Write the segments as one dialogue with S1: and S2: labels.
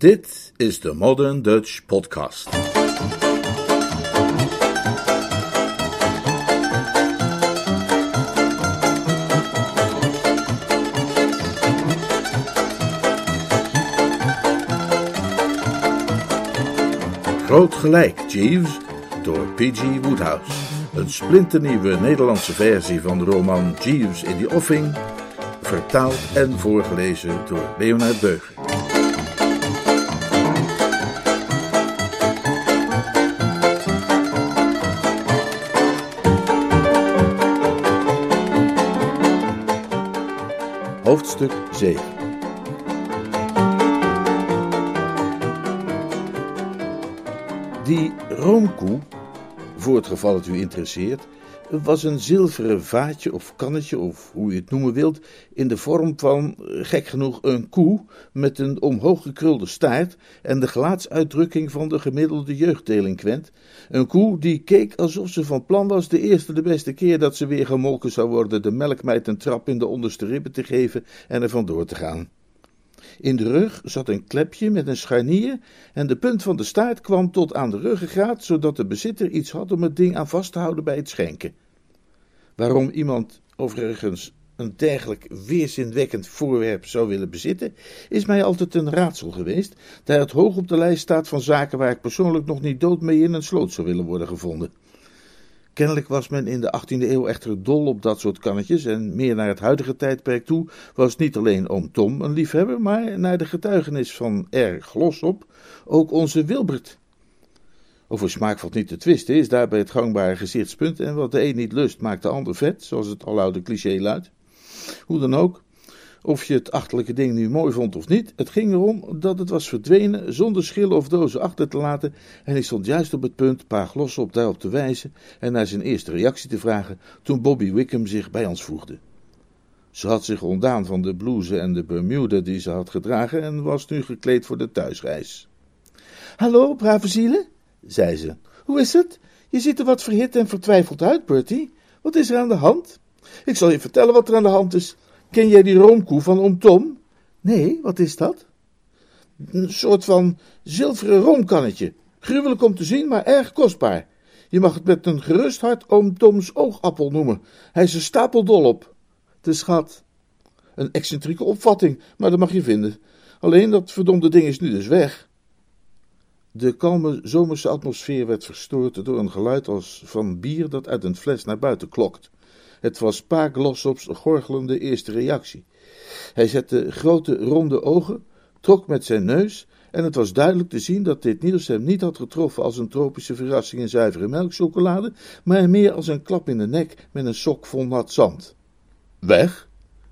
S1: Dit is de Modern Dutch Podcast. Groot gelijk, Jeeves, door P.G. Woodhouse. Een splinternieuwe Nederlandse versie van de roman Jeeves in the Offing, vertaald en voorgelezen door Leonard Beuger. Hoofdstuk 7 Die roomkoe, voor het geval het u interesseert, was een zilveren vaatje of kannetje, of hoe je het noemen wilt, in de vorm van, gek genoeg, een koe met een omhoog gekrulde staart en de gelaatsuitdrukking van de gemiddelde jeugddelinquent. Een koe die keek alsof ze van plan was de eerste de beste keer dat ze weer gemolken zou worden de melkmeid een trap in de onderste ribben te geven en er vandoor te gaan. In de rug zat een klepje met een scharnier en de punt van de staart kwam tot aan de ruggengraat, zodat de bezitter iets had om het ding aan vast te houden bij het schenken. Waarom iemand overigens een dergelijk weerzinwekkend voorwerp zou willen bezitten, is mij altijd een raadsel geweest, daar het hoog op de lijst staat van zaken waar ik persoonlijk nog niet dood mee in een sloot zou willen worden gevonden. Kennelijk was men in de 18e eeuw echter dol op dat soort kannetjes en meer naar het huidige tijdperk toe was niet alleen oom Tom een liefhebber, maar naar de getuigenis van R. Glossop ook onze Wilbert. Over smaak valt niet te twisten, is daarbij het gangbare gezichtspunt en wat de een niet lust maakt de ander vet, zoals het aloude cliché luidt. Hoe dan ook, of je het achterlijke ding nu mooi vond of niet, het ging erom dat het was verdwenen zonder schillen of dozen achter te laten en ik stond juist op het punt pa Glossop daarop te wijzen en naar zijn eerste reactie te vragen toen Bobby Wickham zich bij ons voegde. Ze had zich ontdaan van de blouse en de bermuda die ze had gedragen en was nu gekleed voor de thuisreis. Hallo, brave zielen, zei ze. Hoe is het? Je ziet er wat verhit en vertwijfeld uit, Bertie. Wat is er aan de hand? Ik zal je vertellen wat er aan de hand is. Ken jij die roomkoe van oom Tom? Nee, wat is dat? Een soort van zilveren roomkannetje. Gruwelijk om te zien, maar erg kostbaar. Je mag het met een gerust hart oom Toms oogappel noemen. Hij is er stapeldol op. De schat. Een excentrieke opvatting, maar dat mag je vinden. Alleen dat verdomde ding is nu dus weg. De kalme zomerse atmosfeer werd verstoord door een geluid als van bier dat uit een fles naar buiten klokt. Het was Pa Glossops gorgelende eerste reactie. Hij zette grote ronde ogen, trok met zijn neus en het was duidelijk te zien dat dit nieuws hem niet had getroffen als een tropische verrassing in zuivere melkchocolade, maar meer als een klap in de nek met een sok vol nat zand. Weg?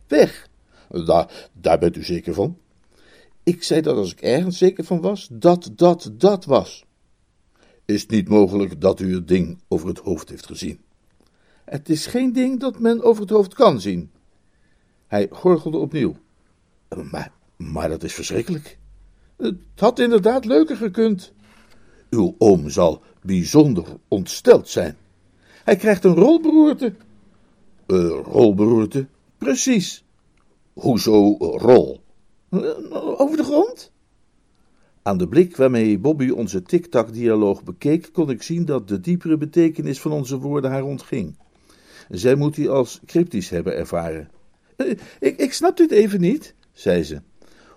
S1: Weg. Daar, daar bent u zeker van? Ik zei dat als ik ergens zeker van was, dat dat dat was. Is het niet mogelijk dat u het ding over het hoofd heeft gezien? Het is geen ding dat men over het hoofd kan zien. Hij gorgelde opnieuw. Maar, maar dat is verschrikkelijk. Het had inderdaad leuker gekund. Uw oom zal bijzonder ontsteld zijn. Hij krijgt een rolberoerte. Een rolberoerte? Precies. Hoezo rol? Over de grond? Aan de blik waarmee Bobby onze tik-tak-dialoog bekeek, kon ik zien dat de diepere betekenis van onze woorden haar ontging. Zij moet die als cryptisch hebben ervaren. ik, ik snap dit even niet, zei ze.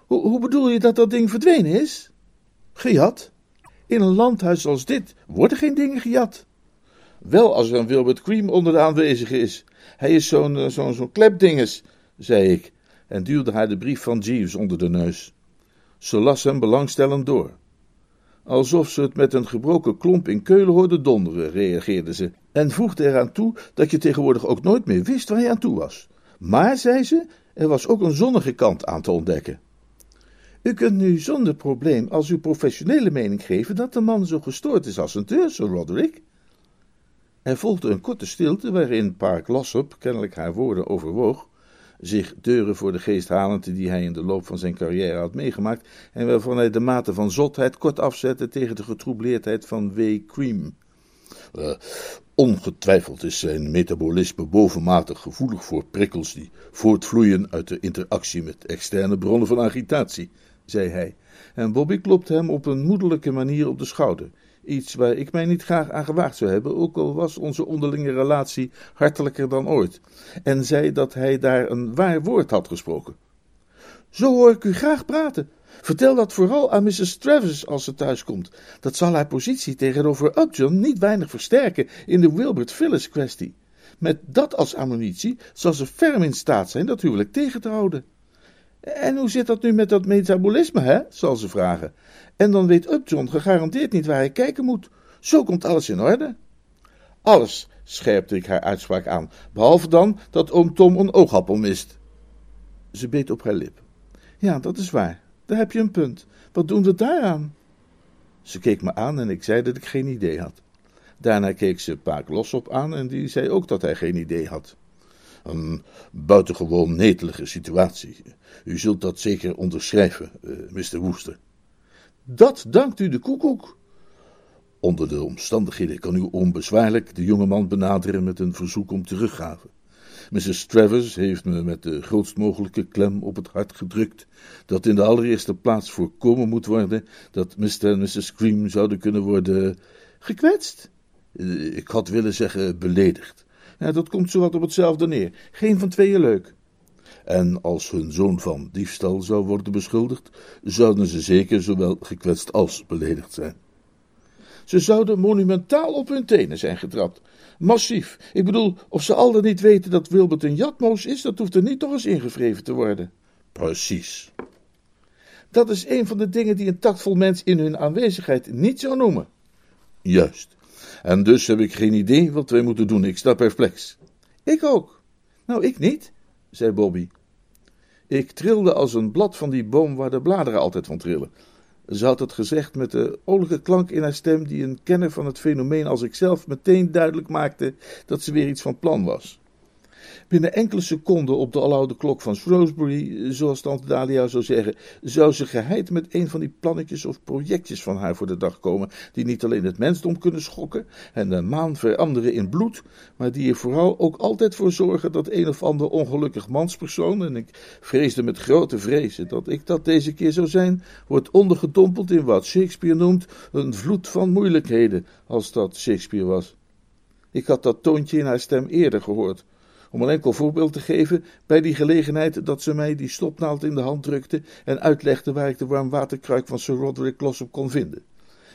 S1: Hoe, hoe bedoel je dat dat ding verdwenen is? Gejat? In een landhuis als dit worden geen dingen gejat. Wel als er een Wilbert Cream onder de aanwezigen is. Hij is zo'n zo'n zo'n klepdinges, zei ik en duwde haar de brief van Jeeves onder de neus. Ze las hem belangstellend door. Alsof ze het met een gebroken klomp in Keulen hoorde donderen, reageerde ze, en voegde eraan toe dat je tegenwoordig ook nooit meer wist waar je aan toe was. Maar, zei ze, er was ook een zonnige kant aan te ontdekken. U kunt nu zonder probleem als uw professionele mening geven dat de man zo gestoord is als een deur, Sir Roderick. Er volgde een korte stilte waarin Park Lossop kennelijk haar woorden overwoog, zich deuren voor de geest halend die hij in de loop van zijn carrière had meegemaakt en waarvan hij de mate van zotheid kort afzette tegen de getroubleerdheid van W. Cream. Uh, ongetwijfeld is zijn metabolisme bovenmatig gevoelig voor prikkels die voortvloeien uit de interactie met externe bronnen van agitatie, zei hij. en Bobby klopte hem op een moederlijke manier op de schouder. Iets waar ik mij niet graag aan gewaagd zou hebben, ook al was onze onderlinge relatie hartelijker dan ooit, en zei dat hij daar een waar woord had gesproken. Zo hoor ik u graag praten. Vertel dat vooral aan Mrs. Travis als ze thuiskomt. Dat zal haar positie tegenover Upjohn niet weinig versterken in de Wilbert Phyllis kwestie. Met dat als ammunitie zal ze ferm in staat zijn dat huwelijk tegen te houden. En hoe zit dat nu met dat metabolisme, hè? zal ze vragen. En dan weet Upjohn gegarandeerd niet waar hij kijken moet. Zo komt alles in orde. Alles, scherpte ik haar uitspraak aan, behalve dan dat oom Tom een oogappel mist. Ze beet op haar lip. Ja, dat is waar. Daar heb je een punt. Wat doen we daaraan? Ze keek me aan en ik zei dat ik geen idee had. Daarna keek ze Paak Losop aan en die zei ook dat hij geen idee had. Een buitengewoon netelige situatie. U zult dat zeker onderschrijven, uh, eh, Mr. Woester. Dat dankt u de koekoek. Onder de omstandigheden kan u onbezwaarlijk de jongeman benaderen met een verzoek om teruggave. Mrs. Travers heeft me met de grootst mogelijke klem op het hart gedrukt dat in de allereerste plaats voorkomen moet worden dat Mr. en Mrs. Scream zouden kunnen worden gekwetst. Eh, ik had willen zeggen beledigd. Ja, dat komt zowat op hetzelfde neer. Geen van tweeën leuk. En als hun zoon van diefstal zou worden beschuldigd, zouden ze zeker zowel gekwetst als beledigd zijn. Ze zouden monumentaal op hun tenen zijn getrapt. Massief. Ik bedoel, of ze al dan niet weten dat Wilbert een jatmoos is, dat hoeft er niet nog eens ingevreven te worden. Precies. Dat is een van de dingen die een tactvol mens in hun aanwezigheid niet zou noemen. Juist. En dus heb ik geen idee wat wij moeten doen. Ik sta perplex. Ik ook. Nou, ik niet, zei Bobby. Ik trilde als een blad van die boom waar de bladeren altijd van trillen. Ze had het gezegd met de olige klank in haar stem die een kenner van het fenomeen als ikzelf meteen duidelijk maakte dat ze weer iets van plan was. Binnen enkele seconden op de aloude klok van Shrewsbury, zoals tante Dalia zou zeggen, zou ze geheid met een van die plannetjes of projectjes van haar voor de dag komen, die niet alleen het mensdom kunnen schokken en de maan veranderen in bloed, maar die er vooral ook altijd voor zorgen dat een of ander ongelukkig manspersoon, en ik vreesde met grote vrezen dat ik dat deze keer zou zijn, wordt ondergedompeld in wat Shakespeare noemt een vloed van moeilijkheden, als dat Shakespeare was. Ik had dat toontje in haar stem eerder gehoord. Om een enkel voorbeeld te geven, bij die gelegenheid dat ze mij die stopnaald in de hand drukte en uitlegde waar ik de warmwaterkruik van Sir Roderick Glossop kon vinden.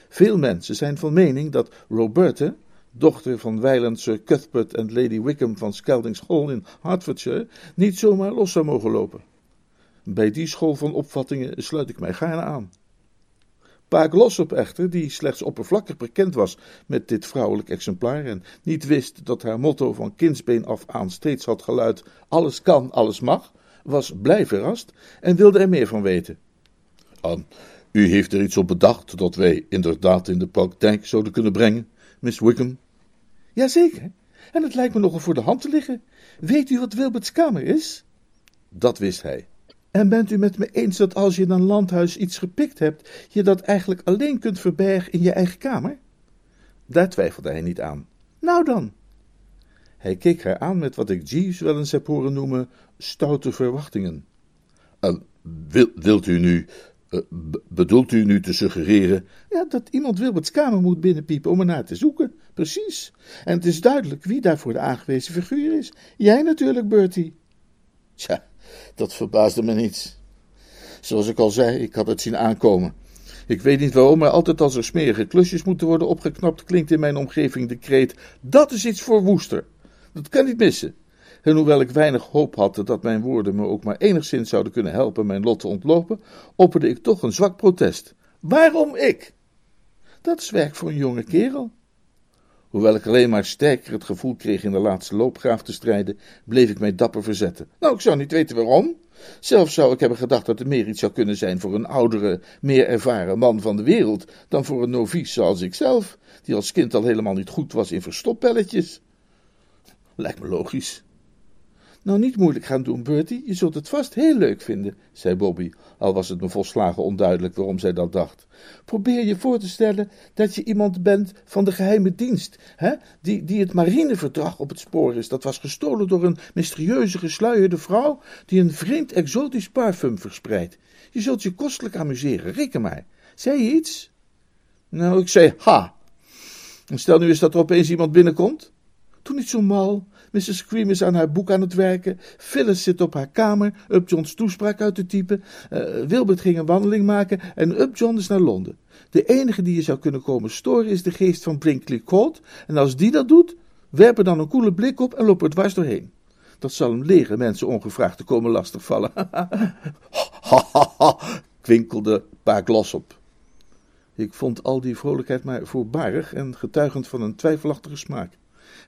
S1: Veel mensen zijn van mening dat Roberta, dochter van wijlen Sir Cuthbert en Lady Wickham van Skeldings Hall in Hertfordshire, niet zomaar los zou mogen lopen. Bij die school van opvattingen sluit ik mij gaarne aan. Paak Lossop echter, die slechts oppervlakkig bekend was met dit vrouwelijk exemplaar en niet wist dat haar motto van kindsbeen af aan steeds had geluid: alles kan, alles mag, was blij verrast en wilde er meer van weten. U heeft er iets op bedacht dat wij inderdaad in de praktijk zouden kunnen brengen, Miss Wickham? Jazeker, en het lijkt me nogal voor de hand te liggen. Weet u wat Wilbert's kamer is? Dat wist hij. En bent u met me eens dat als je in een landhuis iets gepikt hebt, je dat eigenlijk alleen kunt verbergen in je eigen kamer? Daar twijfelde hij niet aan. Nou dan. Hij keek haar aan met wat ik Jeeves wel eens heb horen noemen stoute verwachtingen. Uh, wilt u nu, uh, bedoelt u nu te suggereren? Ja, dat iemand Wilberts kamer moet binnenpiepen om er naar te zoeken. Precies. En het is duidelijk wie daarvoor de aangewezen figuur is. Jij natuurlijk, Bertie. Tja, dat verbaasde me niet. Zoals ik al zei, ik had het zien aankomen. Ik weet niet waarom, maar altijd als er smerige klusjes moeten worden opgeknapt, klinkt in mijn omgeving de kreet: Dat is iets voor Woester. Dat kan niet missen. En hoewel ik weinig hoop had dat mijn woorden me ook maar enigszins zouden kunnen helpen mijn lot te ontlopen, opperde ik toch een zwak protest. Waarom ik? Dat is werk voor een jonge kerel. Hoewel ik alleen maar sterker het gevoel kreeg in de laatste loopgraaf te strijden, bleef ik mij dapper verzetten. Nou, ik zou niet weten waarom. Zelfs zou ik hebben gedacht dat het meer iets zou kunnen zijn voor een oudere, meer ervaren man van de wereld dan voor een novice zoals ikzelf, die als kind al helemaal niet goed was in verstoppelletjes. Lijkt me logisch. Nou, niet moeilijk gaan doen, Bertie. Je zult het vast heel leuk vinden, zei Bobby, al was het me volslagen onduidelijk waarom zij dat dacht. Probeer je voor te stellen dat je iemand bent van de geheime dienst, hè? Die, die het marineverdrag op het spoor is. Dat was gestolen door een mysterieuze gesluierde vrouw die een vreemd exotisch parfum verspreidt. Je zult je kostelijk amuseren, reken maar. Zei je iets? Nou, ik zei ha. En stel nu eens dat er opeens iemand binnenkomt. Doe niet zo mal. Mrs. Scream is aan haar boek aan het werken. Phyllis zit op haar kamer Upjohn's toespraak uit te typen. Uh, Wilbert ging een wandeling maken en Upjohn is naar Londen. De enige die je zou kunnen komen storen is de geest van Brinkley Court. En als die dat doet, werp er dan een koele blik op en loop er dwars doorheen. Dat zal hem leren mensen ongevraagd te komen lastigvallen. Ha, kwinkelde Pa Glos op. Ik vond al die vrolijkheid maar voorbarig en getuigend van een twijfelachtige smaak.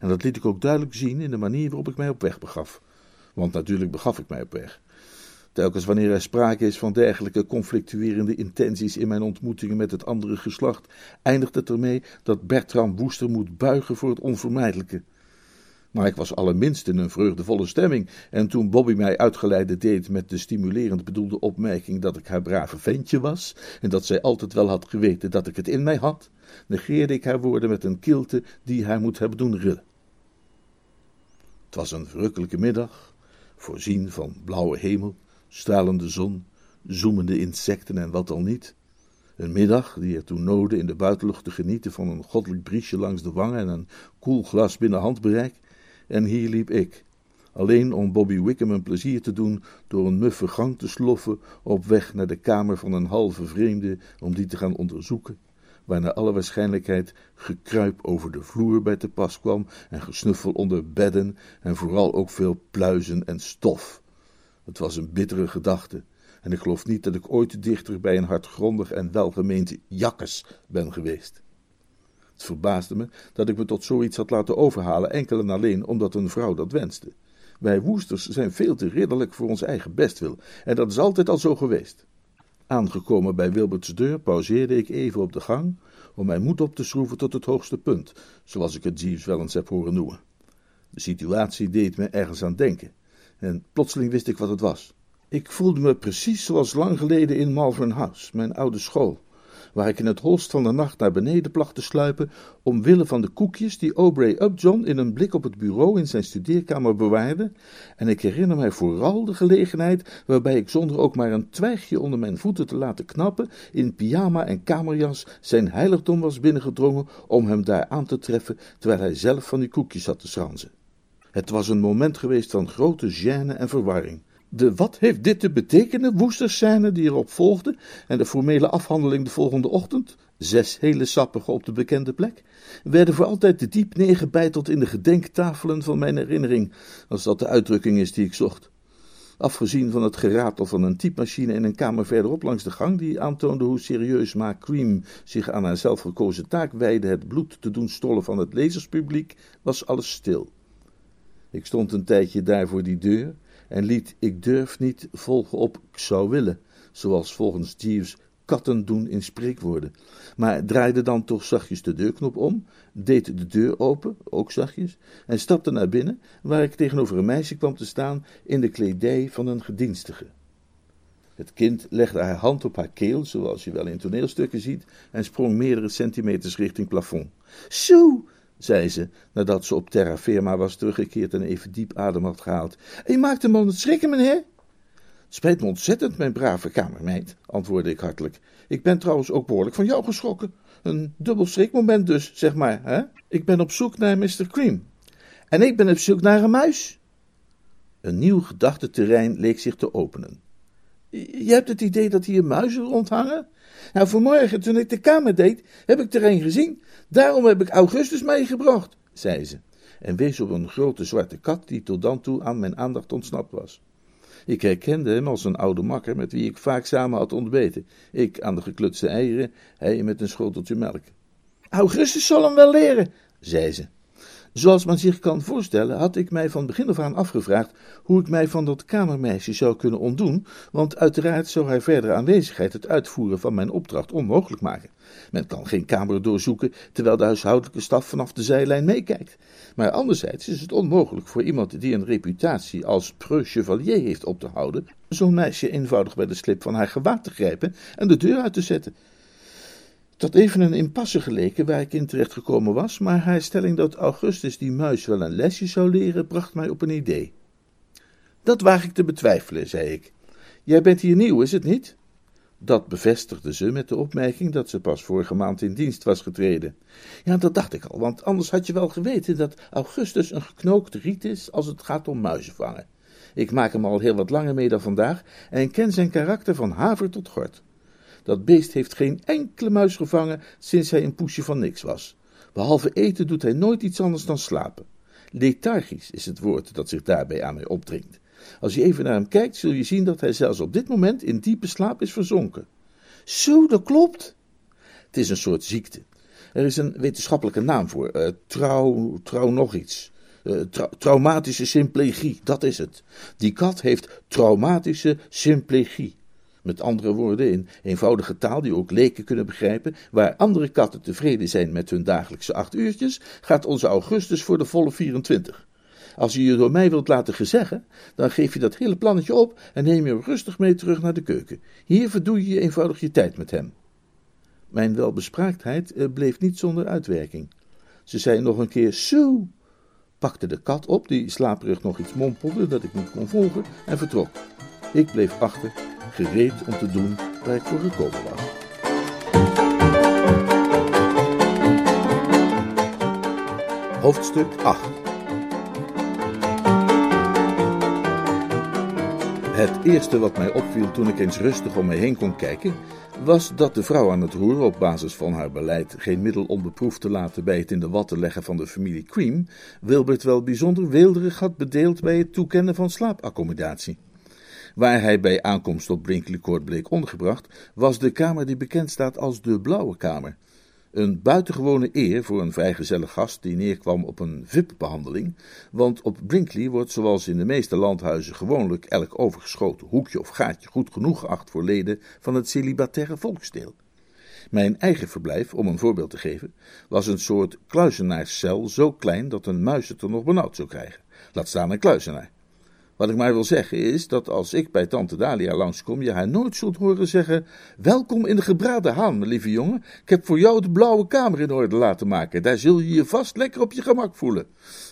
S1: En dat liet ik ook duidelijk zien in de manier waarop ik mij op weg begaf. Want natuurlijk begaf ik mij op weg. Telkens wanneer er sprake is van dergelijke conflictuerende intenties in mijn ontmoetingen met het andere geslacht, eindigt het ermee dat Bertram Woester moet buigen voor het onvermijdelijke. Maar ik was allerminst in een vreugdevolle stemming, en toen Bobby mij uitgeleide deed met de stimulerend bedoelde opmerking dat ik haar brave ventje was, en dat zij altijd wel had geweten dat ik het in mij had, negeerde ik haar woorden met een kilte die haar moet hebben doen rillen. Het was een verrukkelijke middag, voorzien van blauwe hemel, stralende zon, zoemende insecten en wat al niet. Een middag die ertoe noodde in de buitenlucht te genieten van een goddelijk briesje langs de wangen en een koel glas binnen handbereik. En hier liep ik, alleen om Bobby Wickham een plezier te doen door een muffe gang te sloffen op weg naar de kamer van een halve vreemde om die te gaan onderzoeken waar naar alle waarschijnlijkheid gekruip over de vloer bij te pas kwam en gesnuffel onder bedden en vooral ook veel pluizen en stof. Het was een bittere gedachte en ik geloof niet dat ik ooit dichter bij een hartgrondig en welgemeend jakkes ben geweest. Het verbaasde me dat ik me tot zoiets had laten overhalen enkel en alleen omdat een vrouw dat wenste. Wij woesters zijn veel te ridderlijk voor ons eigen bestwil, en dat is altijd al zo geweest. Aangekomen bij Wilberts deur pauzeerde ik even op de gang om mijn moed op te schroeven tot het hoogste punt, zoals ik het Jeeves wel eens heb horen noemen. De situatie deed me ergens aan denken, en plotseling wist ik wat het was. Ik voelde me precies zoals lang geleden in Malvern House, mijn oude school waar ik in het holst van de nacht naar beneden placht te sluipen, omwille van de koekjes die Aubrey Upjohn in een blik op het bureau in zijn studeerkamer bewaarde, en ik herinner mij vooral de gelegenheid waarbij ik zonder ook maar een twijgje onder mijn voeten te laten knappen, in pyjama en kamerjas zijn heiligdom was binnengedrongen om hem daar aan te treffen, terwijl hij zelf van die koekjes zat te schranzen. Het was een moment geweest van grote gêne en verwarring. De wat heeft dit te betekenen woesterscène die erop volgde en de formele afhandeling de volgende ochtend, zes hele sappige op de bekende plek, werden voor altijd diep neergebeiteld in de gedenktafelen van mijn herinnering, als dat de uitdrukking is die ik zocht. Afgezien van het geratel van een typemachine in een kamer verderop langs de gang, die aantoonde hoe serieus Ma Cream zich aan haar zelfgekozen taak wijde het bloed te doen stollen van het lezerspubliek, was alles stil. Ik stond een tijdje daar voor die deur en liet ik durf niet volgen op zou willen, zoals volgens Jeeves katten doen in spreekwoorden, maar draaide dan toch zachtjes de deurknop om, deed de deur open, ook zachtjes, en stapte naar binnen, waar ik tegenover een meisje kwam te staan in de kledij van een gedienstige. Het kind legde haar hand op haar keel, zoals je wel in toneelstukken ziet, en sprong meerdere centimeters richting plafond. Zo, zei ze, nadat ze op terra firma was teruggekeerd en even diep adem had gehaald. En je maakt hem aan het schrikken, meneer? Spijt me ontzettend, mijn brave kamermeid, antwoordde ik hartelijk. Ik ben trouwens ook behoorlijk van jou geschrokken. Een dubbel schrikmoment dus, zeg maar, hè? Ik ben op zoek naar Mr. Cream. En ik ben op zoek naar een muis. Een nieuw gedachteterrein leek zich te openen. Je hebt het idee dat hier muizen rondhangen? Nou, vanmorgen toen ik de kamer deed, heb ik er een gezien. Daarom heb ik Augustus meegebracht, zei ze, en wees op een grote zwarte kat die tot dan toe aan mijn aandacht ontsnapt was. Ik herkende hem als een oude makker met wie ik vaak samen had ontbeten. Ik aan de geklutste eieren, hij met een schoteltje melk. Augustus zal hem wel leren, zei ze. Zoals men zich kan voorstellen, had ik mij van begin af aan afgevraagd hoe ik mij van dat kamermeisje zou kunnen ontdoen, want uiteraard zou haar verdere aanwezigheid het uitvoeren van mijn opdracht onmogelijk maken. Men kan geen kamer doorzoeken terwijl de huishoudelijke staf vanaf de zijlijn meekijkt. Maar anderzijds is het onmogelijk voor iemand die een reputatie als preux chevalier heeft op te houden, zo'n meisje eenvoudig bij de slip van haar gewaad te grijpen en de deur uit te zetten. Dat even een impasse geleken waar ik in terecht gekomen was, maar haar stelling dat Augustus die muis wel een lesje zou leren, bracht mij op een idee. Dat waag ik te betwijfelen, zei ik. Jij bent hier nieuw, is het niet? Dat bevestigde ze met de opmerking dat ze pas vorige maand in dienst was getreden. Ja, dat dacht ik al, want anders had je wel geweten dat Augustus een geknookte riet is als het gaat om muizen vangen. Ik maak hem al heel wat langer mee dan vandaag en ken zijn karakter van haver tot gort. Dat beest heeft geen enkele muis gevangen sinds hij een poesje van niks was. Behalve eten doet hij nooit iets anders dan slapen. Lethargisch is het woord dat zich daarbij aan mij opdringt. Als je even naar hem kijkt, zul je zien dat hij zelfs op dit moment in diepe slaap is verzonken. Zo, dat klopt. Het is een soort ziekte. Er is een wetenschappelijke naam voor. Uh, trouw, trouw nog iets. Uh, traumatische symplegie, dat is het. Die kat heeft traumatische symplegie. Met andere woorden, in eenvoudige taal die ook leken kunnen begrijpen, waar andere katten tevreden zijn met hun dagelijkse acht uurtjes, gaat onze Augustus voor de volle 24. Als je je door mij wilt laten gezeggen, dan geef je dat hele plannetje op en neem je hem rustig mee terug naar de keuken. Hier verdoe je eenvoudig je tijd met hem. Mijn welbespraaktheid eh, bleef niet zonder uitwerking. Ze zei nog een keer zo, pakte de kat op, die slaperig nog iets mompelde dat ik niet kon volgen, en vertrok. Ik bleef achter, gereed om te doen waar ik voor gekomen was. Hoofdstuk 8 Het eerste wat mij opviel toen ik eens rustig om me heen kon kijken, was dat de vrouw aan het roer op basis van haar beleid geen middel onbeproefd te laten bij het in de watten leggen van de familie Cream, Wilbert wel bijzonder weelderig had bedeeld bij het toekennen van slaapaccommodatie. Waar hij bij aankomst op Brinkley Court bleek ondergebracht, was de kamer die bekend staat als de Blauwe Kamer. Een buitengewone eer voor een vrijgezelle gast die neerkwam op een VIP-behandeling, want op Brinkley wordt zoals in de meeste landhuizen gewoonlijk elk overgeschoten hoekje of gaatje goed genoeg geacht voor leden van het celibataire volksdeel. Mijn eigen verblijf, om een voorbeeld te geven, was een soort kluizenaarscel zo klein dat een muis het er nog benauwd zou krijgen. Laat staan een kluizenaar. Wat ik maar wil zeggen is dat als ik bij tante Dalia langskom, je haar nooit zult horen zeggen: Welkom in de gebraden haan, lieve jongen. Ik heb voor jou de blauwe kamer in orde laten maken. Daar zul je je vast lekker op je gemak voelen.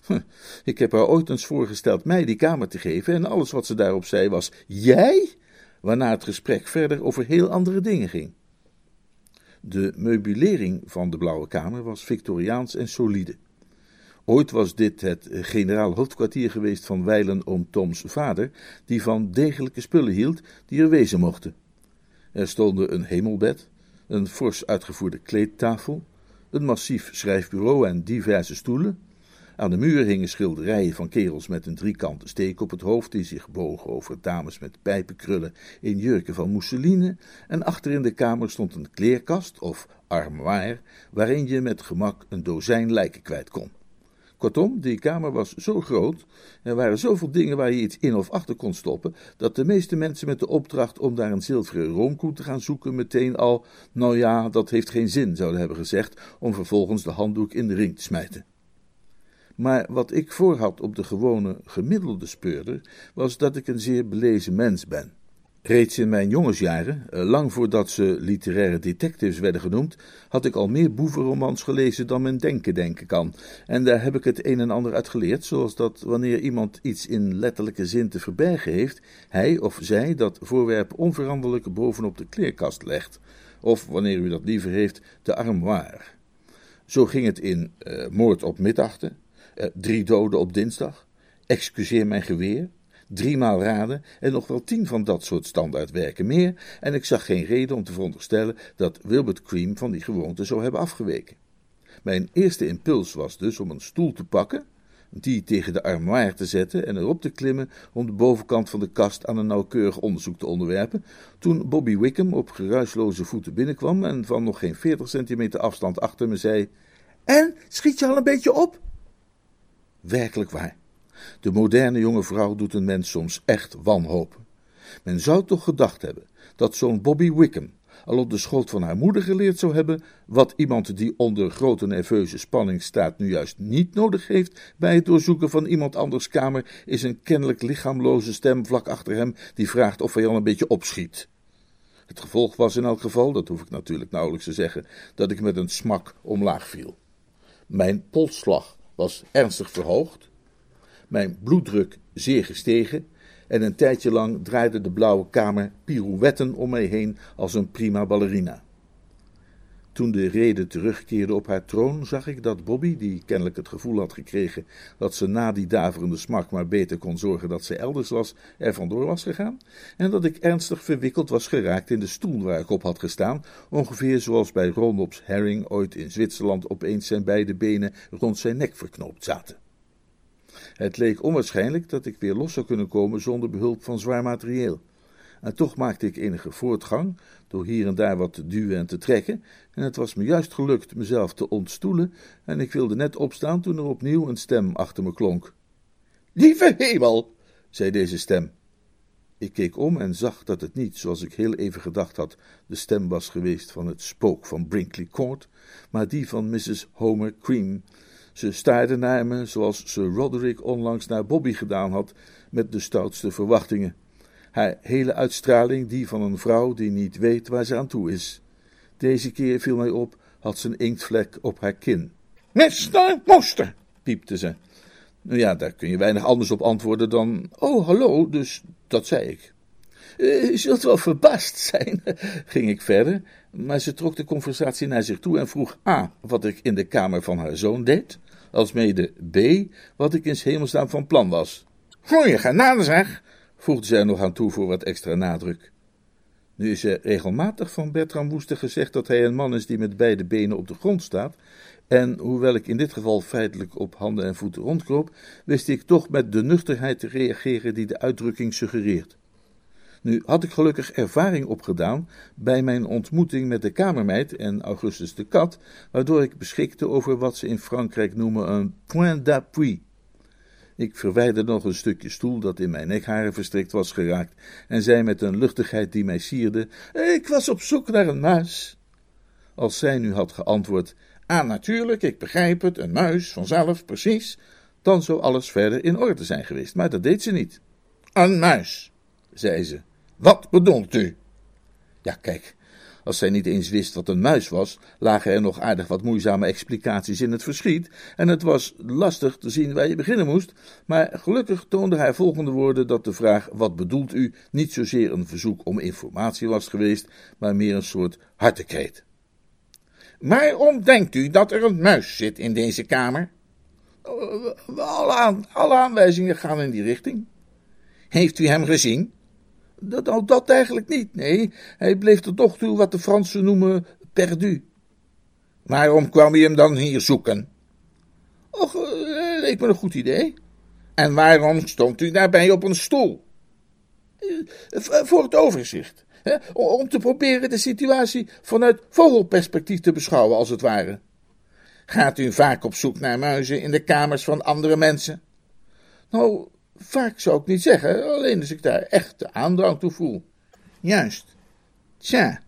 S1: Ik heb haar ooit eens voorgesteld mij die kamer te geven en alles wat ze daarop zei was: Jij? Waarna het gesprek verder over heel andere dingen ging. De meubilering van de blauwe kamer was Victoriaans en solide. Ooit was dit het generaal hoofdkwartier geweest van wijlen oom Toms vader, die van degelijke spullen hield die er wezen mochten. Er stonden een hemelbed, een fors uitgevoerde kleedtafel, een massief schrijfbureau en diverse stoelen. Aan de muur hingen schilderijen van kerels met een driekante steek op het hoofd, die zich bogen over dames met pijpenkrullen in jurken van mousseline, en achter in de kamer stond een kleerkast of armoire, waarin je met gemak een dozijn lijken kwijt kon. Kortom, die kamer was zo groot, er waren zoveel dingen waar je iets in of achter kon stoppen, dat de meeste mensen met de opdracht om daar een zilveren roomkoe te gaan zoeken meteen al, nou ja, dat heeft geen zin, zouden hebben gezegd, om vervolgens de handdoek in de ring te smijten. Maar wat ik voorhad op de gewone gemiddelde speurder, was dat ik een zeer belezen mens ben. Reeds in mijn jongensjaren, eh, lang voordat ze literaire detectives werden genoemd, had ik al meer boevenromans gelezen dan men denken denken kan. En daar heb ik het een en ander uit geleerd, zoals dat wanneer iemand iets in letterlijke zin te verbergen heeft, hij of zij dat voorwerp onveranderlijk bovenop de kleerkast legt. Of, wanneer u dat liever heeft, de armoire. Zo ging het in uh, Moord op middachten, uh, Drie doden op dinsdag, Excuseer mijn geweer, driemaal raden en nog wel tien van dat soort standaardwerken meer, en ik zag geen reden om te veronderstellen dat Wilbert Cream van die gewoonte zou hebben afgeweken. Mijn eerste impuls was dus om een stoel te pakken, die tegen de armoire te zetten en erop te klimmen om de bovenkant van de kast aan een nauwkeurig onderzoek te onderwerpen, toen Bobby Wickham op geruisloze voeten binnenkwam en van nog geen veertig centimeter afstand achter me zei: En, schiet je al een beetje op? Werkelijk waar. De moderne jonge vrouw doet een mens soms echt wanhopen. Men zou toch gedacht hebben dat zo'n Bobby Wickham al op de schoot van haar moeder geleerd zou hebben, wat iemand die onder grote nerveuze spanning staat nu juist niet nodig heeft bij het doorzoeken van iemand anders kamer, is een kennelijk lichaamloze stem vlak achter hem die vraagt of hij al een beetje opschiet. Het gevolg was in elk geval, dat hoef ik natuurlijk nauwelijks te zeggen, dat ik met een smak omlaag viel. Mijn polsslag was ernstig verhoogd, mijn bloeddruk zeer gestegen en een tijdje lang draaide de blauwe kamer pirouetten om mij heen als een prima ballerina. Toen de rede terugkeerde op haar troon, zag ik dat Bobby, die kennelijk het gevoel had gekregen dat ze na die daverende smak maar beter kon zorgen dat ze elders was, er vandoor was gegaan, en dat ik ernstig verwikkeld was geraakt in de stoel waar ik op had gestaan, ongeveer zoals bij Rondops Herring ooit in Zwitserland opeens zijn beide benen rond zijn nek verknoopt zaten. Het leek onwaarschijnlijk dat ik weer los zou kunnen komen zonder behulp van zwaar materieel. En toch maakte ik enige voortgang door hier en daar wat te duwen en te trekken, en het was me juist gelukt mezelf te ontstoelen, en ik wilde net opstaan toen er opnieuw een stem achter me klonk. Lieve hemel, zei deze stem. Ik keek om en zag dat het niet, zoals ik heel even gedacht had, de stem was geweest van het spook van Brinkley Court, maar die van Mrs. Homer Cream, ze staarde naar me zoals Sir Roderick onlangs naar Bobby gedaan had, met de stoutste verwachtingen. Haar hele uitstraling die van een vrouw die niet weet waar ze aan toe is. Deze keer viel mij op, had ze een inktvlek op haar kin. Mister Moster, piepte ze. Nou ja, daar kun je weinig anders op antwoorden dan. Oh, hallo, dus dat zei ik. Eh, zult wel verbaasd zijn, ging ik verder, maar ze trok de conversatie naar zich toe en vroeg A. wat ik in de kamer van haar zoon deed, alsmede B. wat ik in hemelsnaam van plan was. Goeie genade zeg, voegde zij nog aan toe voor wat extra nadruk. Nu is er regelmatig van Bertram Woester gezegd dat hij een man is die met beide benen op de grond staat, en hoewel ik in dit geval feitelijk op handen en voeten rondkroop, wist ik toch met de nuchterheid te reageren die de uitdrukking suggereert. Nu had ik gelukkig ervaring opgedaan bij mijn ontmoeting met de kamermeid en Augustus de Kat, waardoor ik beschikte over wat ze in Frankrijk noemen een point d'appui. Ik verwijderde nog een stukje stoel dat in mijn nekharen verstrikt was geraakt en zei met een luchtigheid die mij sierde: Ik was op zoek naar een muis. Als zij nu had geantwoord: Ah, natuurlijk, ik begrijp het, een muis, vanzelf, precies, dan zou alles verder in orde zijn geweest, maar dat deed ze niet. Een muis, zei ze. Wat bedoelt u? Ja, kijk, als zij niet eens wist wat een muis was, lagen er nog aardig wat moeizame explicaties in het verschiet, en het was lastig te zien waar je beginnen moest, maar gelukkig toonde haar volgende woorden dat de vraag wat bedoelt u niet zozeer een verzoek om informatie was geweest, maar meer een soort hartekreet. Waarom denkt u dat er een muis zit in deze kamer? Alle, alle aanwijzingen gaan in die richting. Heeft u hem gezien? Dat, nou, dat eigenlijk niet, nee. Hij bleef tot nog toe wat de Fransen noemen perdu. Waarom kwam je hem dan hier zoeken? Och, uh, leek me een goed idee. En waarom stond u daarbij op een stoel? Uh, voor het overzicht. Hè? Om te proberen de situatie vanuit vogelperspectief te beschouwen, als het ware. Gaat u vaak op zoek naar muizen in de kamers van andere mensen? Nou, Vaak zou ik niet zeggen, alleen als ik daar echt de aandrang toe voel. Juist. Tja.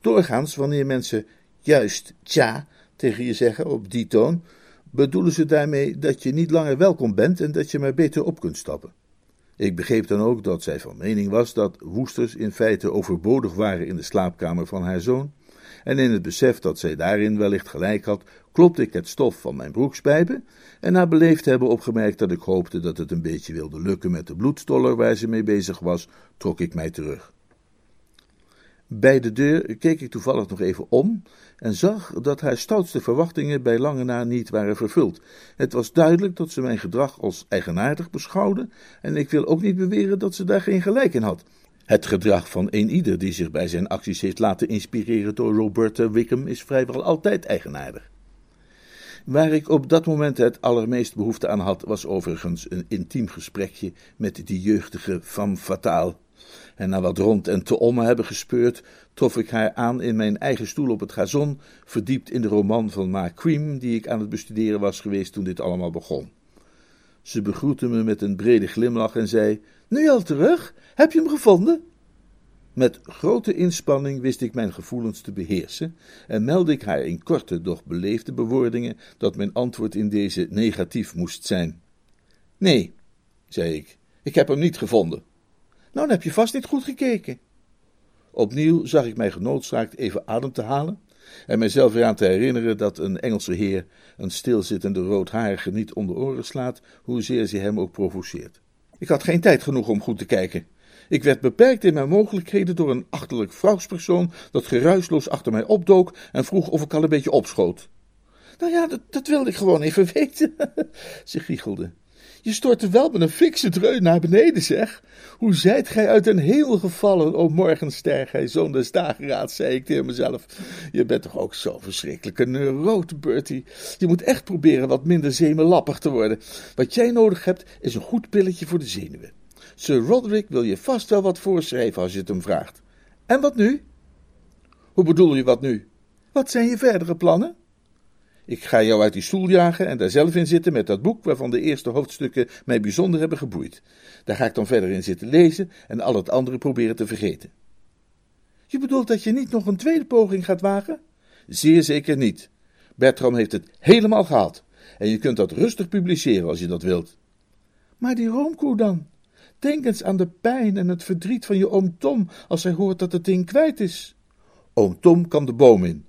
S1: Doorgaans, wanneer mensen juist tja tegen je zeggen op die toon, bedoelen ze daarmee dat je niet langer welkom bent en dat je maar beter op kunt stappen. Ik begreep dan ook dat zij van mening was dat woesters in feite overbodig waren in de slaapkamer van haar zoon, en in het besef dat zij daarin wellicht gelijk had, klopte ik het stof van mijn broekspijpen en na beleefd hebben opgemerkt dat ik hoopte dat het een beetje wilde lukken met de bloedstoller waar ze mee bezig was, trok ik mij terug. Bij de deur keek ik toevallig nog even om en zag dat haar stoutste verwachtingen bij lange na niet waren vervuld. Het was duidelijk dat ze mijn gedrag als eigenaardig beschouwde en ik wil ook niet beweren dat ze daar geen gelijk in had. Het gedrag van een ieder die zich bij zijn acties heeft laten inspireren door Roberta Wickham is vrijwel altijd eigenaardig. Waar ik op dat moment het allermeest behoefte aan had, was overigens een intiem gesprekje met die jeugdige femme fatale. En na wat rond en te omme hebben gespeurd, trof ik haar aan in mijn eigen stoel op het gazon, verdiept in de roman van Ma Cream, die ik aan het bestuderen was geweest toen dit allemaal begon. Ze begroette me met een brede glimlach en zei: Nu al terug? Heb je hem gevonden? Met grote inspanning wist ik mijn gevoelens te beheersen en meldde ik haar in korte, doch beleefde bewoordingen dat mijn antwoord in deze negatief moest zijn. Nee, zei ik, ik heb hem niet gevonden. Nou, dan heb je vast niet goed gekeken. Opnieuw zag ik mij genoodzaakt even adem te halen en mijzelf eraan te herinneren dat een Engelse heer een stilzittende roodharige niet onder oren slaat, hoezeer ze hem ook provoceert. Ik had geen tijd genoeg om goed te kijken. Ik werd beperkt in mijn mogelijkheden door een achterlijk vrouwspersoon dat geruisloos achter mij opdook en vroeg of ik al een beetje opschoot. Nou ja, dat, dat wilde ik gewoon even weten. Ze giechelde. Je stortte wel met een fikse dreun naar beneden, zeg. Hoe zijt gij uit een heel gevallen, o morgenster, gij zoon des dageraads, zei ik tegen mezelf. Je bent toch ook zo verschrikkelijke neuroot, Bertie. Je moet echt proberen wat minder zemenlappig te worden. Wat jij nodig hebt, is een goed pilletje voor de zenuwen. Sir Roderick wil je vast wel wat voorschrijven als je het hem vraagt. En wat nu? Hoe bedoel je wat nu? Wat zijn je verdere plannen? Ik ga jou uit die stoel jagen en daar zelf in zitten met dat boek waarvan de eerste hoofdstukken mij bijzonder hebben geboeid. Daar ga ik dan verder in zitten lezen en al het andere proberen te vergeten. Je bedoelt dat je niet nog een tweede poging gaat wagen? Zeer zeker niet. Bertram heeft het helemaal gehad. En je kunt dat rustig publiceren als je dat wilt. Maar die roomkoe dan? Denk eens aan de pijn en het verdriet van je oom Tom als hij hoort dat het ding kwijt is. Oom Tom kan de boom in.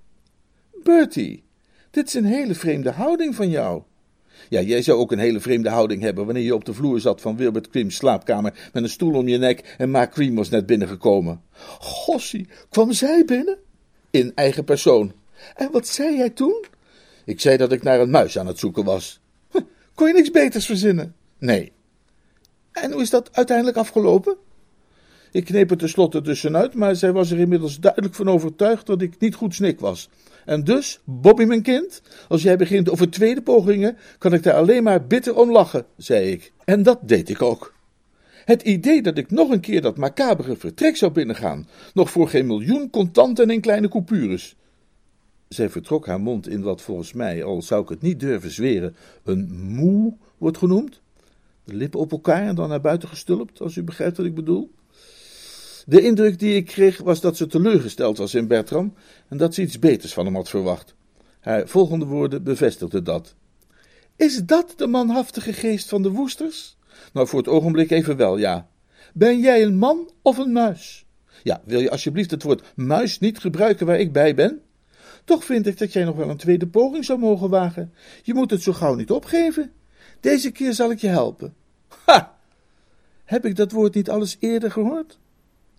S1: Bertie, dit is een hele vreemde houding van jou. Ja, jij zou ook een hele vreemde houding hebben wanneer je op de vloer zat van Wilbert Cream's slaapkamer met een stoel om je nek en Ma Cream was net binnengekomen. Gossie, kwam zij binnen? In eigen persoon. En wat zei jij toen? Ik zei dat ik naar een muis aan het zoeken was. Kon je niks beters verzinnen? Nee. En hoe is dat uiteindelijk afgelopen? Ik kneep er tenslotte tussenuit, maar zij was er inmiddels duidelijk van overtuigd dat ik niet goed snik was. En dus, Bobby mijn kind, als jij begint over tweede pogingen, kan ik daar alleen maar bitter om lachen, zei ik. En dat deed ik ook. Het idee dat ik nog een keer dat macabere vertrek zou binnengaan, nog voor geen miljoen contant en in kleine coupures. Zij vertrok haar mond in wat volgens mij, al zou ik het niet durven zweren, een moe wordt genoemd. De lippen op elkaar en dan naar buiten gestulpt, als u begrijpt wat ik bedoel. De indruk die ik kreeg was dat ze teleurgesteld was in Bertram en dat ze iets beters van hem had verwacht. Haar volgende woorden bevestigden dat. Is dat de manhaftige geest van de woesters? Nou, voor het ogenblik even wel, ja. Ben jij een man of een muis? Ja, wil je alsjeblieft het woord muis niet gebruiken waar ik bij ben? Toch vind ik dat jij nog wel een tweede poging zou mogen wagen. Je moet het zo gauw niet opgeven. Deze keer zal ik je helpen. Ha! Heb ik dat woord niet alles eerder gehoord?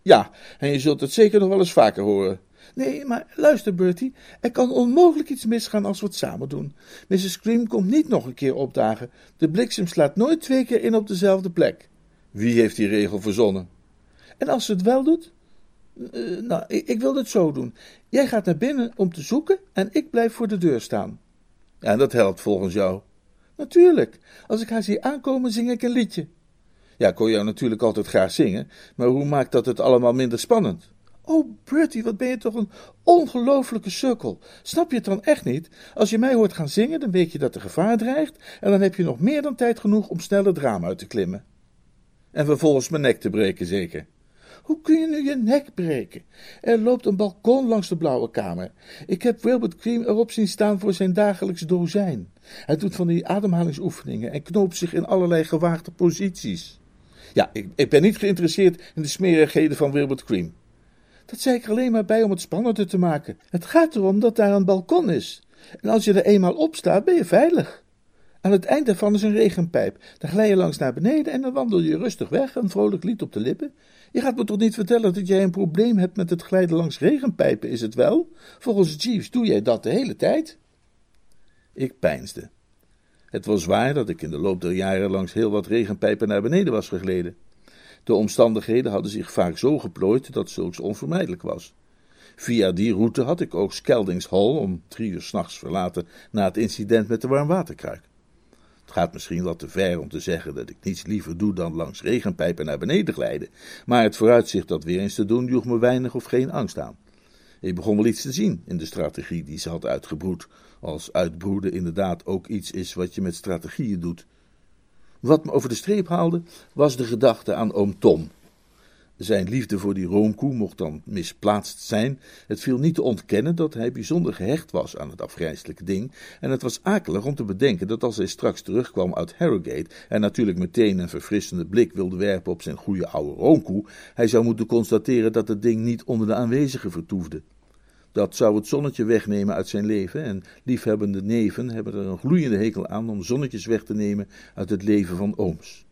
S1: Ja, en je zult het zeker nog wel eens vaker horen. Nee, maar luister, Bertie, er kan onmogelijk iets misgaan als we het samen doen. Mrs. Cream komt niet nog een keer opdagen. De bliksem slaat nooit twee keer in op dezelfde plek. Wie heeft die regel verzonnen? En als ze het wel doet? Uh, nou, ik, ik wil het zo doen. Jij gaat naar binnen om te zoeken en ik blijf voor de deur staan. En dat helpt volgens jou. Natuurlijk. Als ik haar zie aankomen, zing ik een liedje. Ja, jou natuurlijk altijd graag zingen, maar hoe maakt dat het allemaal minder spannend? Oh, Bertie, wat ben je toch een ongelofelijke sukkel. Snap je het dan echt niet? Als je mij hoort gaan zingen, dan weet je dat er gevaar dreigt, en dan heb je nog meer dan tijd genoeg om snel het raam uit te klimmen. En vervolgens mijn nek te breken, zeker. Hoe kun je nu je nek breken? Er loopt een balkon langs de blauwe kamer. Ik heb Wilbert Cream erop zien staan voor zijn dagelijks dozijn. Hij doet van die ademhalingsoefeningen en knoopt zich in allerlei gewaagde posities. Ja, ik, ik ben niet geïnteresseerd in de smerigheden van Wilbert Cream. Dat zei ik er alleen maar bij om het spannender te maken. Het gaat erom dat daar een balkon is. En als je er eenmaal op staat, ben je veilig. Aan het eind daarvan is een regenpijp. Dan glij je langs naar beneden en dan wandel je rustig weg, een vrolijk lied op de lippen. Je gaat me toch niet vertellen dat jij een probleem hebt met het glijden langs regenpijpen, is het wel? Volgens Jeeves doe jij dat de hele tijd. Ik peinsde. Het was waar dat ik in de loop der jaren langs heel wat regenpijpen naar beneden was gegleden. De omstandigheden hadden zich vaak zo geplooid dat zulks onvermijdelijk was. Via die route had ik ook Skeldings Hall om drie uur s'nachts verlaten na het incident met de warmwaterkruik. Het gaat misschien wat te ver om te zeggen dat ik niets liever doe dan langs regenpijpen naar beneden glijden, maar het vooruitzicht dat weer eens te doen joeg me weinig of geen angst aan. Ik begon wel iets te zien in de strategie die ze had uitgebroed, als uitbroeden inderdaad ook iets is wat je met strategieën doet. Wat me over de streep haalde, was de gedachte aan oom Tom. Zijn liefde voor die roomkoe mocht dan misplaatst zijn. Het viel niet te ontkennen dat hij bijzonder gehecht was aan het afgrijzelijke ding. En het was akelig om te bedenken dat als hij straks terugkwam uit Harrogate en natuurlijk meteen een verfrissende blik wilde werpen op zijn goede oude roomkoe, hij zou moeten constateren dat het ding niet onder de aanwezigen vertoefde. Dat zou het zonnetje wegnemen uit zijn leven en liefhebbende neven hebben er een gloeiende hekel aan om zonnetjes weg te nemen uit het leven van ooms.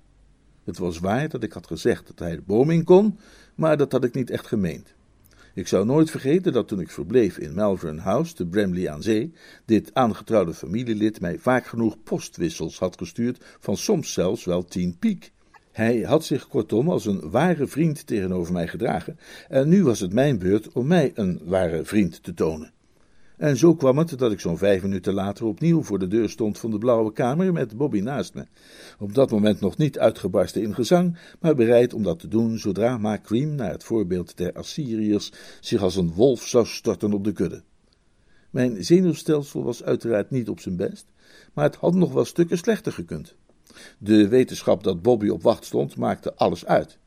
S1: Het was waar dat ik had gezegd dat hij de boom in kon, maar dat had ik niet echt gemeend. Ik zou nooit vergeten dat toen ik verbleef in Malvern House, te Bramley aan Zee, dit aangetrouwde familielid mij vaak genoeg postwissels had gestuurd van soms zelfs wel tien piek. Hij had zich kortom als een ware vriend tegenover mij gedragen, en nu was het mijn beurt om mij een ware vriend te tonen. En zo kwam het dat ik zo'n vijf minuten later opnieuw voor de deur stond van de blauwe kamer met Bobby naast me. Op dat moment nog niet uitgebarsten in gezang, maar bereid om dat te doen zodra Macream, naar het voorbeeld der Assyriërs, zich als een wolf zou storten op de kudde. Mijn zenuwstelsel was uiteraard niet op zijn best, maar het had nog wel stukken slechter gekund. De wetenschap dat Bobby op wacht stond maakte alles uit.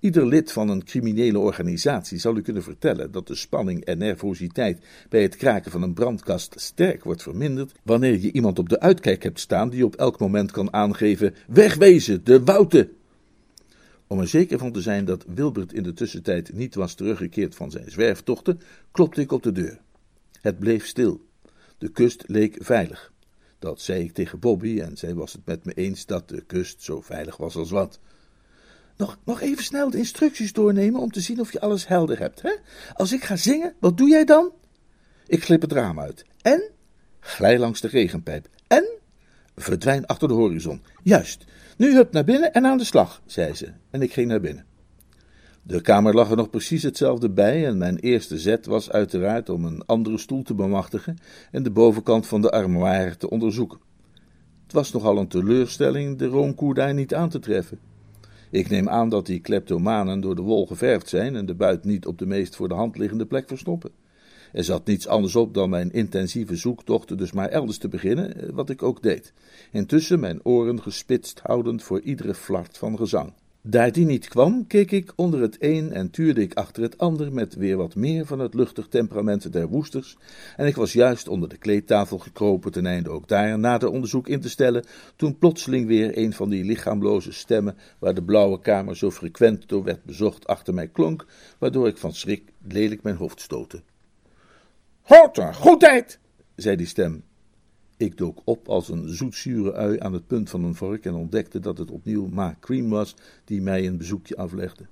S1: Ieder lid van een criminele organisatie zal u kunnen vertellen dat de spanning en nervositeit bij het kraken van een brandkast sterk wordt verminderd wanneer je iemand op de uitkijk hebt staan die op elk moment kan aangeven: wegwezen, de wouten! Om er zeker van te zijn dat Wilbert in de tussentijd niet was teruggekeerd van zijn zwerftochten, klopte ik op de deur. Het bleef stil. De kust leek veilig. Dat zei ik tegen Bobby en zij was het met me eens dat de kust zo veilig was als wat. Nog, nog even snel de instructies doornemen om te zien of je alles helder hebt. Hè? Als ik ga zingen, wat doe jij dan? Ik glip het raam uit. En? Glij langs de regenpijp. En? Verdwijn achter de horizon. Juist. Nu hup naar binnen en aan de slag, zei ze. En ik ging naar binnen. De kamer lag er nog precies hetzelfde bij en mijn eerste zet was uiteraard om een andere stoel te bemachtigen en de bovenkant van de armoire te onderzoeken. Het was nogal een teleurstelling de roomkoer daar niet aan te treffen. Ik neem aan dat die kleptomanen door de wol geverfd zijn en de buit niet op de meest voor de hand liggende plek verstoppen. Er zat niets anders op dan mijn intensieve zoektochten dus maar elders te beginnen, eh, wat ik ook deed. Intussen mijn oren gespitst houdend voor iedere flart van gezang. Daar die niet kwam, keek ik onder het een en tuurde ik achter het ander met weer wat meer van het luchtig temperament der woesters, en ik was juist onder de kleedtafel gekropen ten einde ook daar nader onderzoek in te stellen, toen plotseling weer een van die lichaamloze stemmen, waar de blauwe kamer zo frequent door werd bezocht, achter mij klonk, waardoor ik van schrik lelijk mijn hoofd stootte. Horter, goedheid, zei die stem, ik dook op als een zoetzure ui aan het punt van een vork en ontdekte dat het opnieuw Ma Cream was die mij een bezoekje aflegde.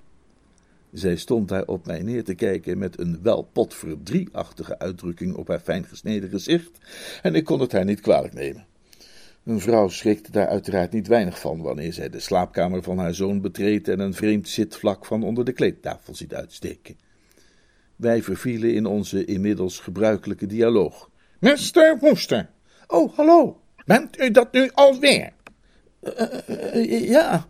S1: Zij stond daar op mij neer te kijken met een wel potverdrieachtige uitdrukking op haar fijn gesneden gezicht, en ik kon het haar niet kwalijk nemen. Een vrouw schrikt daar uiteraard niet weinig van wanneer zij de slaapkamer van haar zoon betreedt en een vreemd zitvlak van onder de kleedtafel ziet uitsteken. Wij vervielen in onze inmiddels gebruikelijke dialoog. Mr. Woester, Oh, hallo. Bent u dat nu alweer? Uh, ja,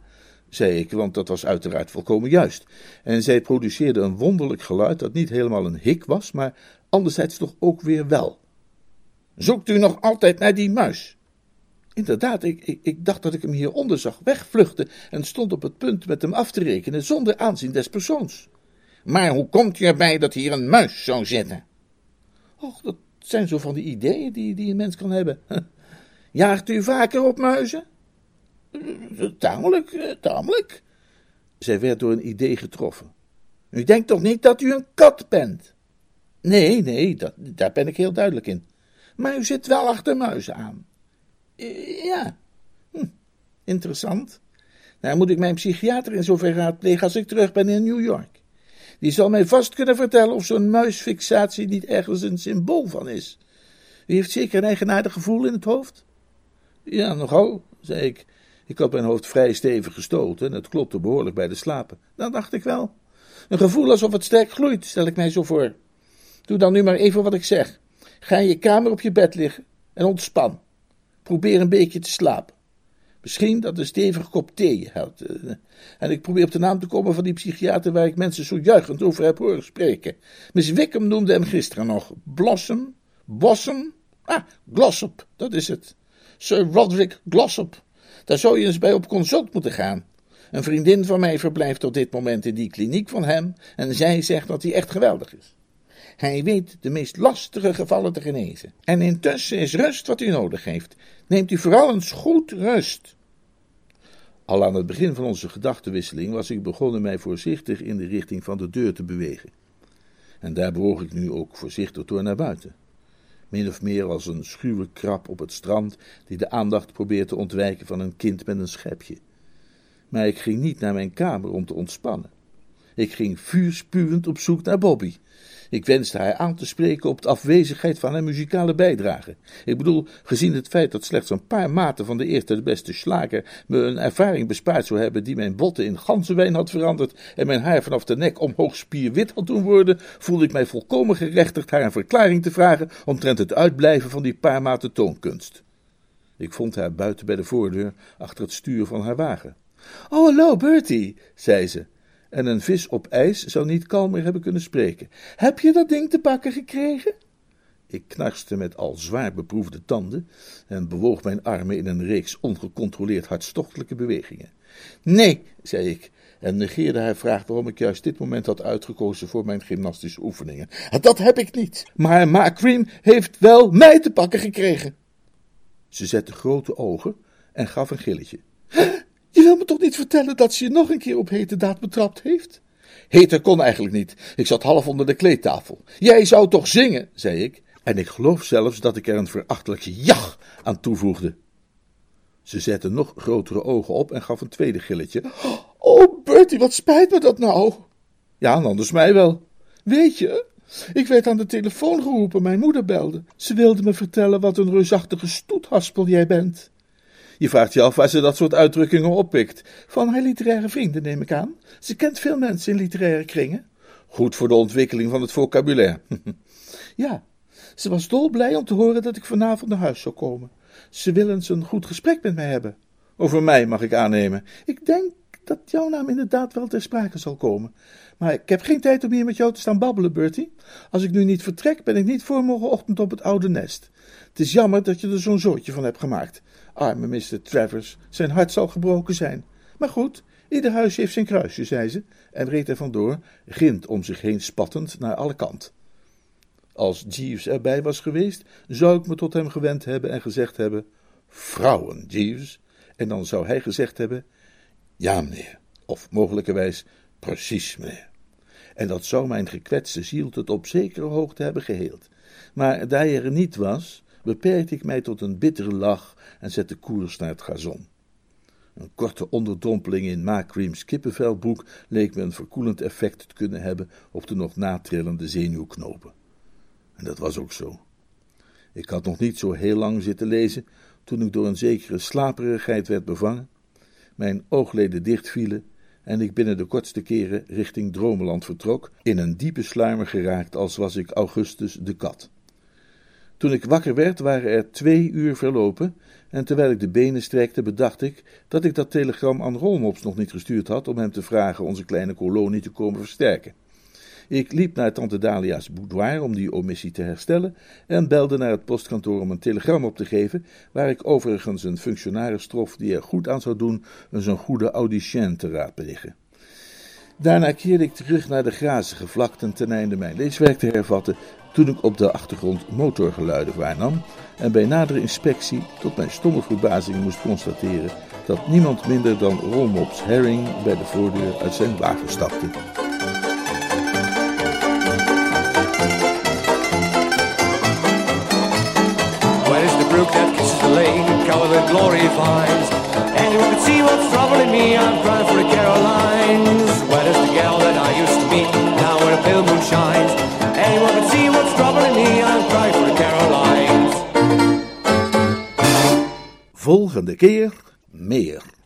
S1: zei ik, want dat was uiteraard volkomen juist. En zij produceerde een wonderlijk geluid dat niet helemaal een hik was, maar anderzijds toch ook weer wel. Zoekt u nog altijd naar die muis? Inderdaad, ik, ik, ik, dacht dat ik hem hieronder zag wegvluchten en stond op het punt met hem af te rekenen zonder aanzien des persoons. Maar hoe komt u erbij dat hier een muis zou zitten? Och, dat zijn zo van die ideeën die, die een mens kan hebben. Jaagt u vaker op muizen? Tamelijk, eh, tamelijk. Zij werd door een idee getroffen. U denkt toch niet dat u een kat bent? Nee, nee, dat, daar ben ik heel duidelijk in. Maar u zit wel achter muizen aan. Ja, hm, interessant. Nou moet ik mijn psychiater in zover raadplegen als ik terug ben in New York. Die zal mij vast kunnen vertellen of zo'n muisfixatie niet ergens een symbool van is. U heeft zeker een eigenaardig gevoel in het hoofd? Ja, nogal, zei ik. Ik had mijn hoofd vrij stevig gestoten en het klopte behoorlijk bij de slapen. Dat dacht ik wel. Een gevoel alsof het sterk gloeit, stel ik mij zo voor. Doe dan nu maar even wat ik zeg. Ga in je kamer op je bed liggen en ontspan. Probeer een beetje te slapen. Misschien dat een stevige kop thee helpt. Eh, en ik probeer op de naam te komen van die psychiater waar ik mensen zo juichend over heb horen spreken. Miss Wickham noemde hem gisteren nog. Blossom? Bossum? Ah, Glossop, dat is het. Sir Roderick Glossop. Daar zou je eens bij op consult moeten gaan. Een vriendin van mij verblijft op dit moment in die kliniek van hem en zij zegt dat hij echt geweldig is. Hij weet de meest lastige gevallen te genezen. En intussen is rust wat u nodig heeft. Neemt u vooral eens goed rust. Al aan het begin van onze gedachtenwisseling was ik begonnen mij voorzichtig in de richting van de deur te bewegen. En daar bewoog ik nu ook voorzichtig door naar buiten. Min of meer als een schuwe krab op het strand die de aandacht probeert te ontwijken van een kind met een schepje. Maar ik ging niet naar mijn kamer om te ontspannen. Ik ging vuurspuwend op zoek naar Bobby. Ik wenste haar aan te spreken op de afwezigheid van haar muzikale bijdrage. Ik bedoel, gezien het feit dat slechts een paar maten van de eerste de beste slager me een ervaring bespaard zou hebben die mijn botten in ganzenwijn had veranderd en mijn haar vanaf de nek omhoog spierwit had doen worden, voelde ik mij volkomen gerechtigd haar een verklaring te vragen omtrent het uitblijven van die paar maten toonkunst. Ik vond haar buiten bij de voordeur achter het stuur van haar wagen. Oh, hallo, Bertie, zei ze en een vis op ijs zou niet kalmer hebben kunnen spreken. Heb je dat ding te pakken gekregen? Ik knarste met al zwaar beproefde tanden en bewoog mijn armen in een reeks ongecontroleerd hartstochtelijke bewegingen. Nee, zei ik, en negeerde haar vraag waarom ik juist dit moment had uitgekozen voor mijn gymnastische oefeningen. Dat heb ik niet, maar Ma Cream heeft wel mij te pakken gekregen. Ze zette grote ogen en gaf een gilletje. Je wil me toch niet vertellen dat ze je nog een keer op hete daad betrapt heeft? Heter kon eigenlijk niet. Ik zat half onder de kleedtafel. Jij zou toch zingen, zei ik. En ik geloof zelfs dat ik er een verachtelijke jach aan toevoegde. Ze zette nog grotere ogen op en gaf een tweede gilletje. Oh, Bertie, wat spijt me dat nou? Ja, anders mij wel. Weet je, ik werd aan de telefoon geroepen, mijn moeder belde. Ze wilde me vertellen wat een reusachtige stoethaspel jij bent. Je vraagt je af waar ze dat soort uitdrukkingen oppikt. Van haar literaire vrienden, neem ik aan. Ze kent veel mensen in literaire kringen. Goed voor de ontwikkeling van het vocabulaire. ja, ze was dolblij om te horen dat ik vanavond naar huis zou komen. Ze wil eens een goed gesprek met mij hebben. Over mij mag ik aannemen. Ik denk dat jouw naam inderdaad wel ter sprake zal komen. Maar ik heb geen tijd om hier met jou te staan babbelen, Bertie. Als ik nu niet vertrek, ben ik niet voor morgenochtend op het oude nest. Het is jammer dat je er zo'n zootje van hebt gemaakt. Arme Mr. Travers, zijn hart zal gebroken zijn. Maar goed, ieder huis heeft zijn kruisje, zei ze, en reed er vandoor, grind om zich heen spattend naar alle kant. Als Jeeves erbij was geweest, zou ik me tot hem gewend hebben en gezegd hebben: Vrouwen, Jeeves. En dan zou hij gezegd hebben: Ja, meneer. Of mogelijkerwijs: Precies, meneer. En dat zou mijn gekwetste ziel tot op zekere hoogte hebben geheeld. Maar daar er niet was, beperkte ik mij tot een bittere lach en zette koers naar het gazon. Een korte onderdompeling in Macreams kippenvelbroek leek me een verkoelend effect te kunnen hebben op de nog natrillende zenuwknopen. En dat was ook zo. Ik had nog niet zo heel lang zitten lezen toen ik door een zekere slaperigheid werd bevangen, mijn oogleden dichtvielen en ik binnen de kortste keren richting Dromeland vertrok, in een diepe sluimer geraakt als was ik Augustus de kat. Toen ik wakker werd, waren er twee uur verlopen, en terwijl ik de benen strekte, bedacht ik dat ik dat telegram aan Rolmops nog niet gestuurd had om hem te vragen onze kleine kolonie te komen versterken. Ik liep naar tante Dalia's boudoir om die omissie te herstellen en belde naar het postkantoor om een telegram op te geven, waar ik overigens een functionaris trof die er goed aan zou doen een zo'n goede audicien te raadplegen. Daarna keerde ik terug naar de grazige vlakten ten einde mijn leeswerk te hervatten, toen ik op de achtergrond motorgeluiden waarnam en bij nadere inspectie tot mijn stomme verbazing moest constateren dat niemand minder dan Rolmops Herring bij de voordeur uit zijn wagen stapte. Glory vines? Anyone can see what's troubling me, I'm crying for the Carolines. Where is the gal that I used to meet, now where the pale moon shines? Anyone can see what's troubling me, I'm crying for the Carolines. Volgende keer meer.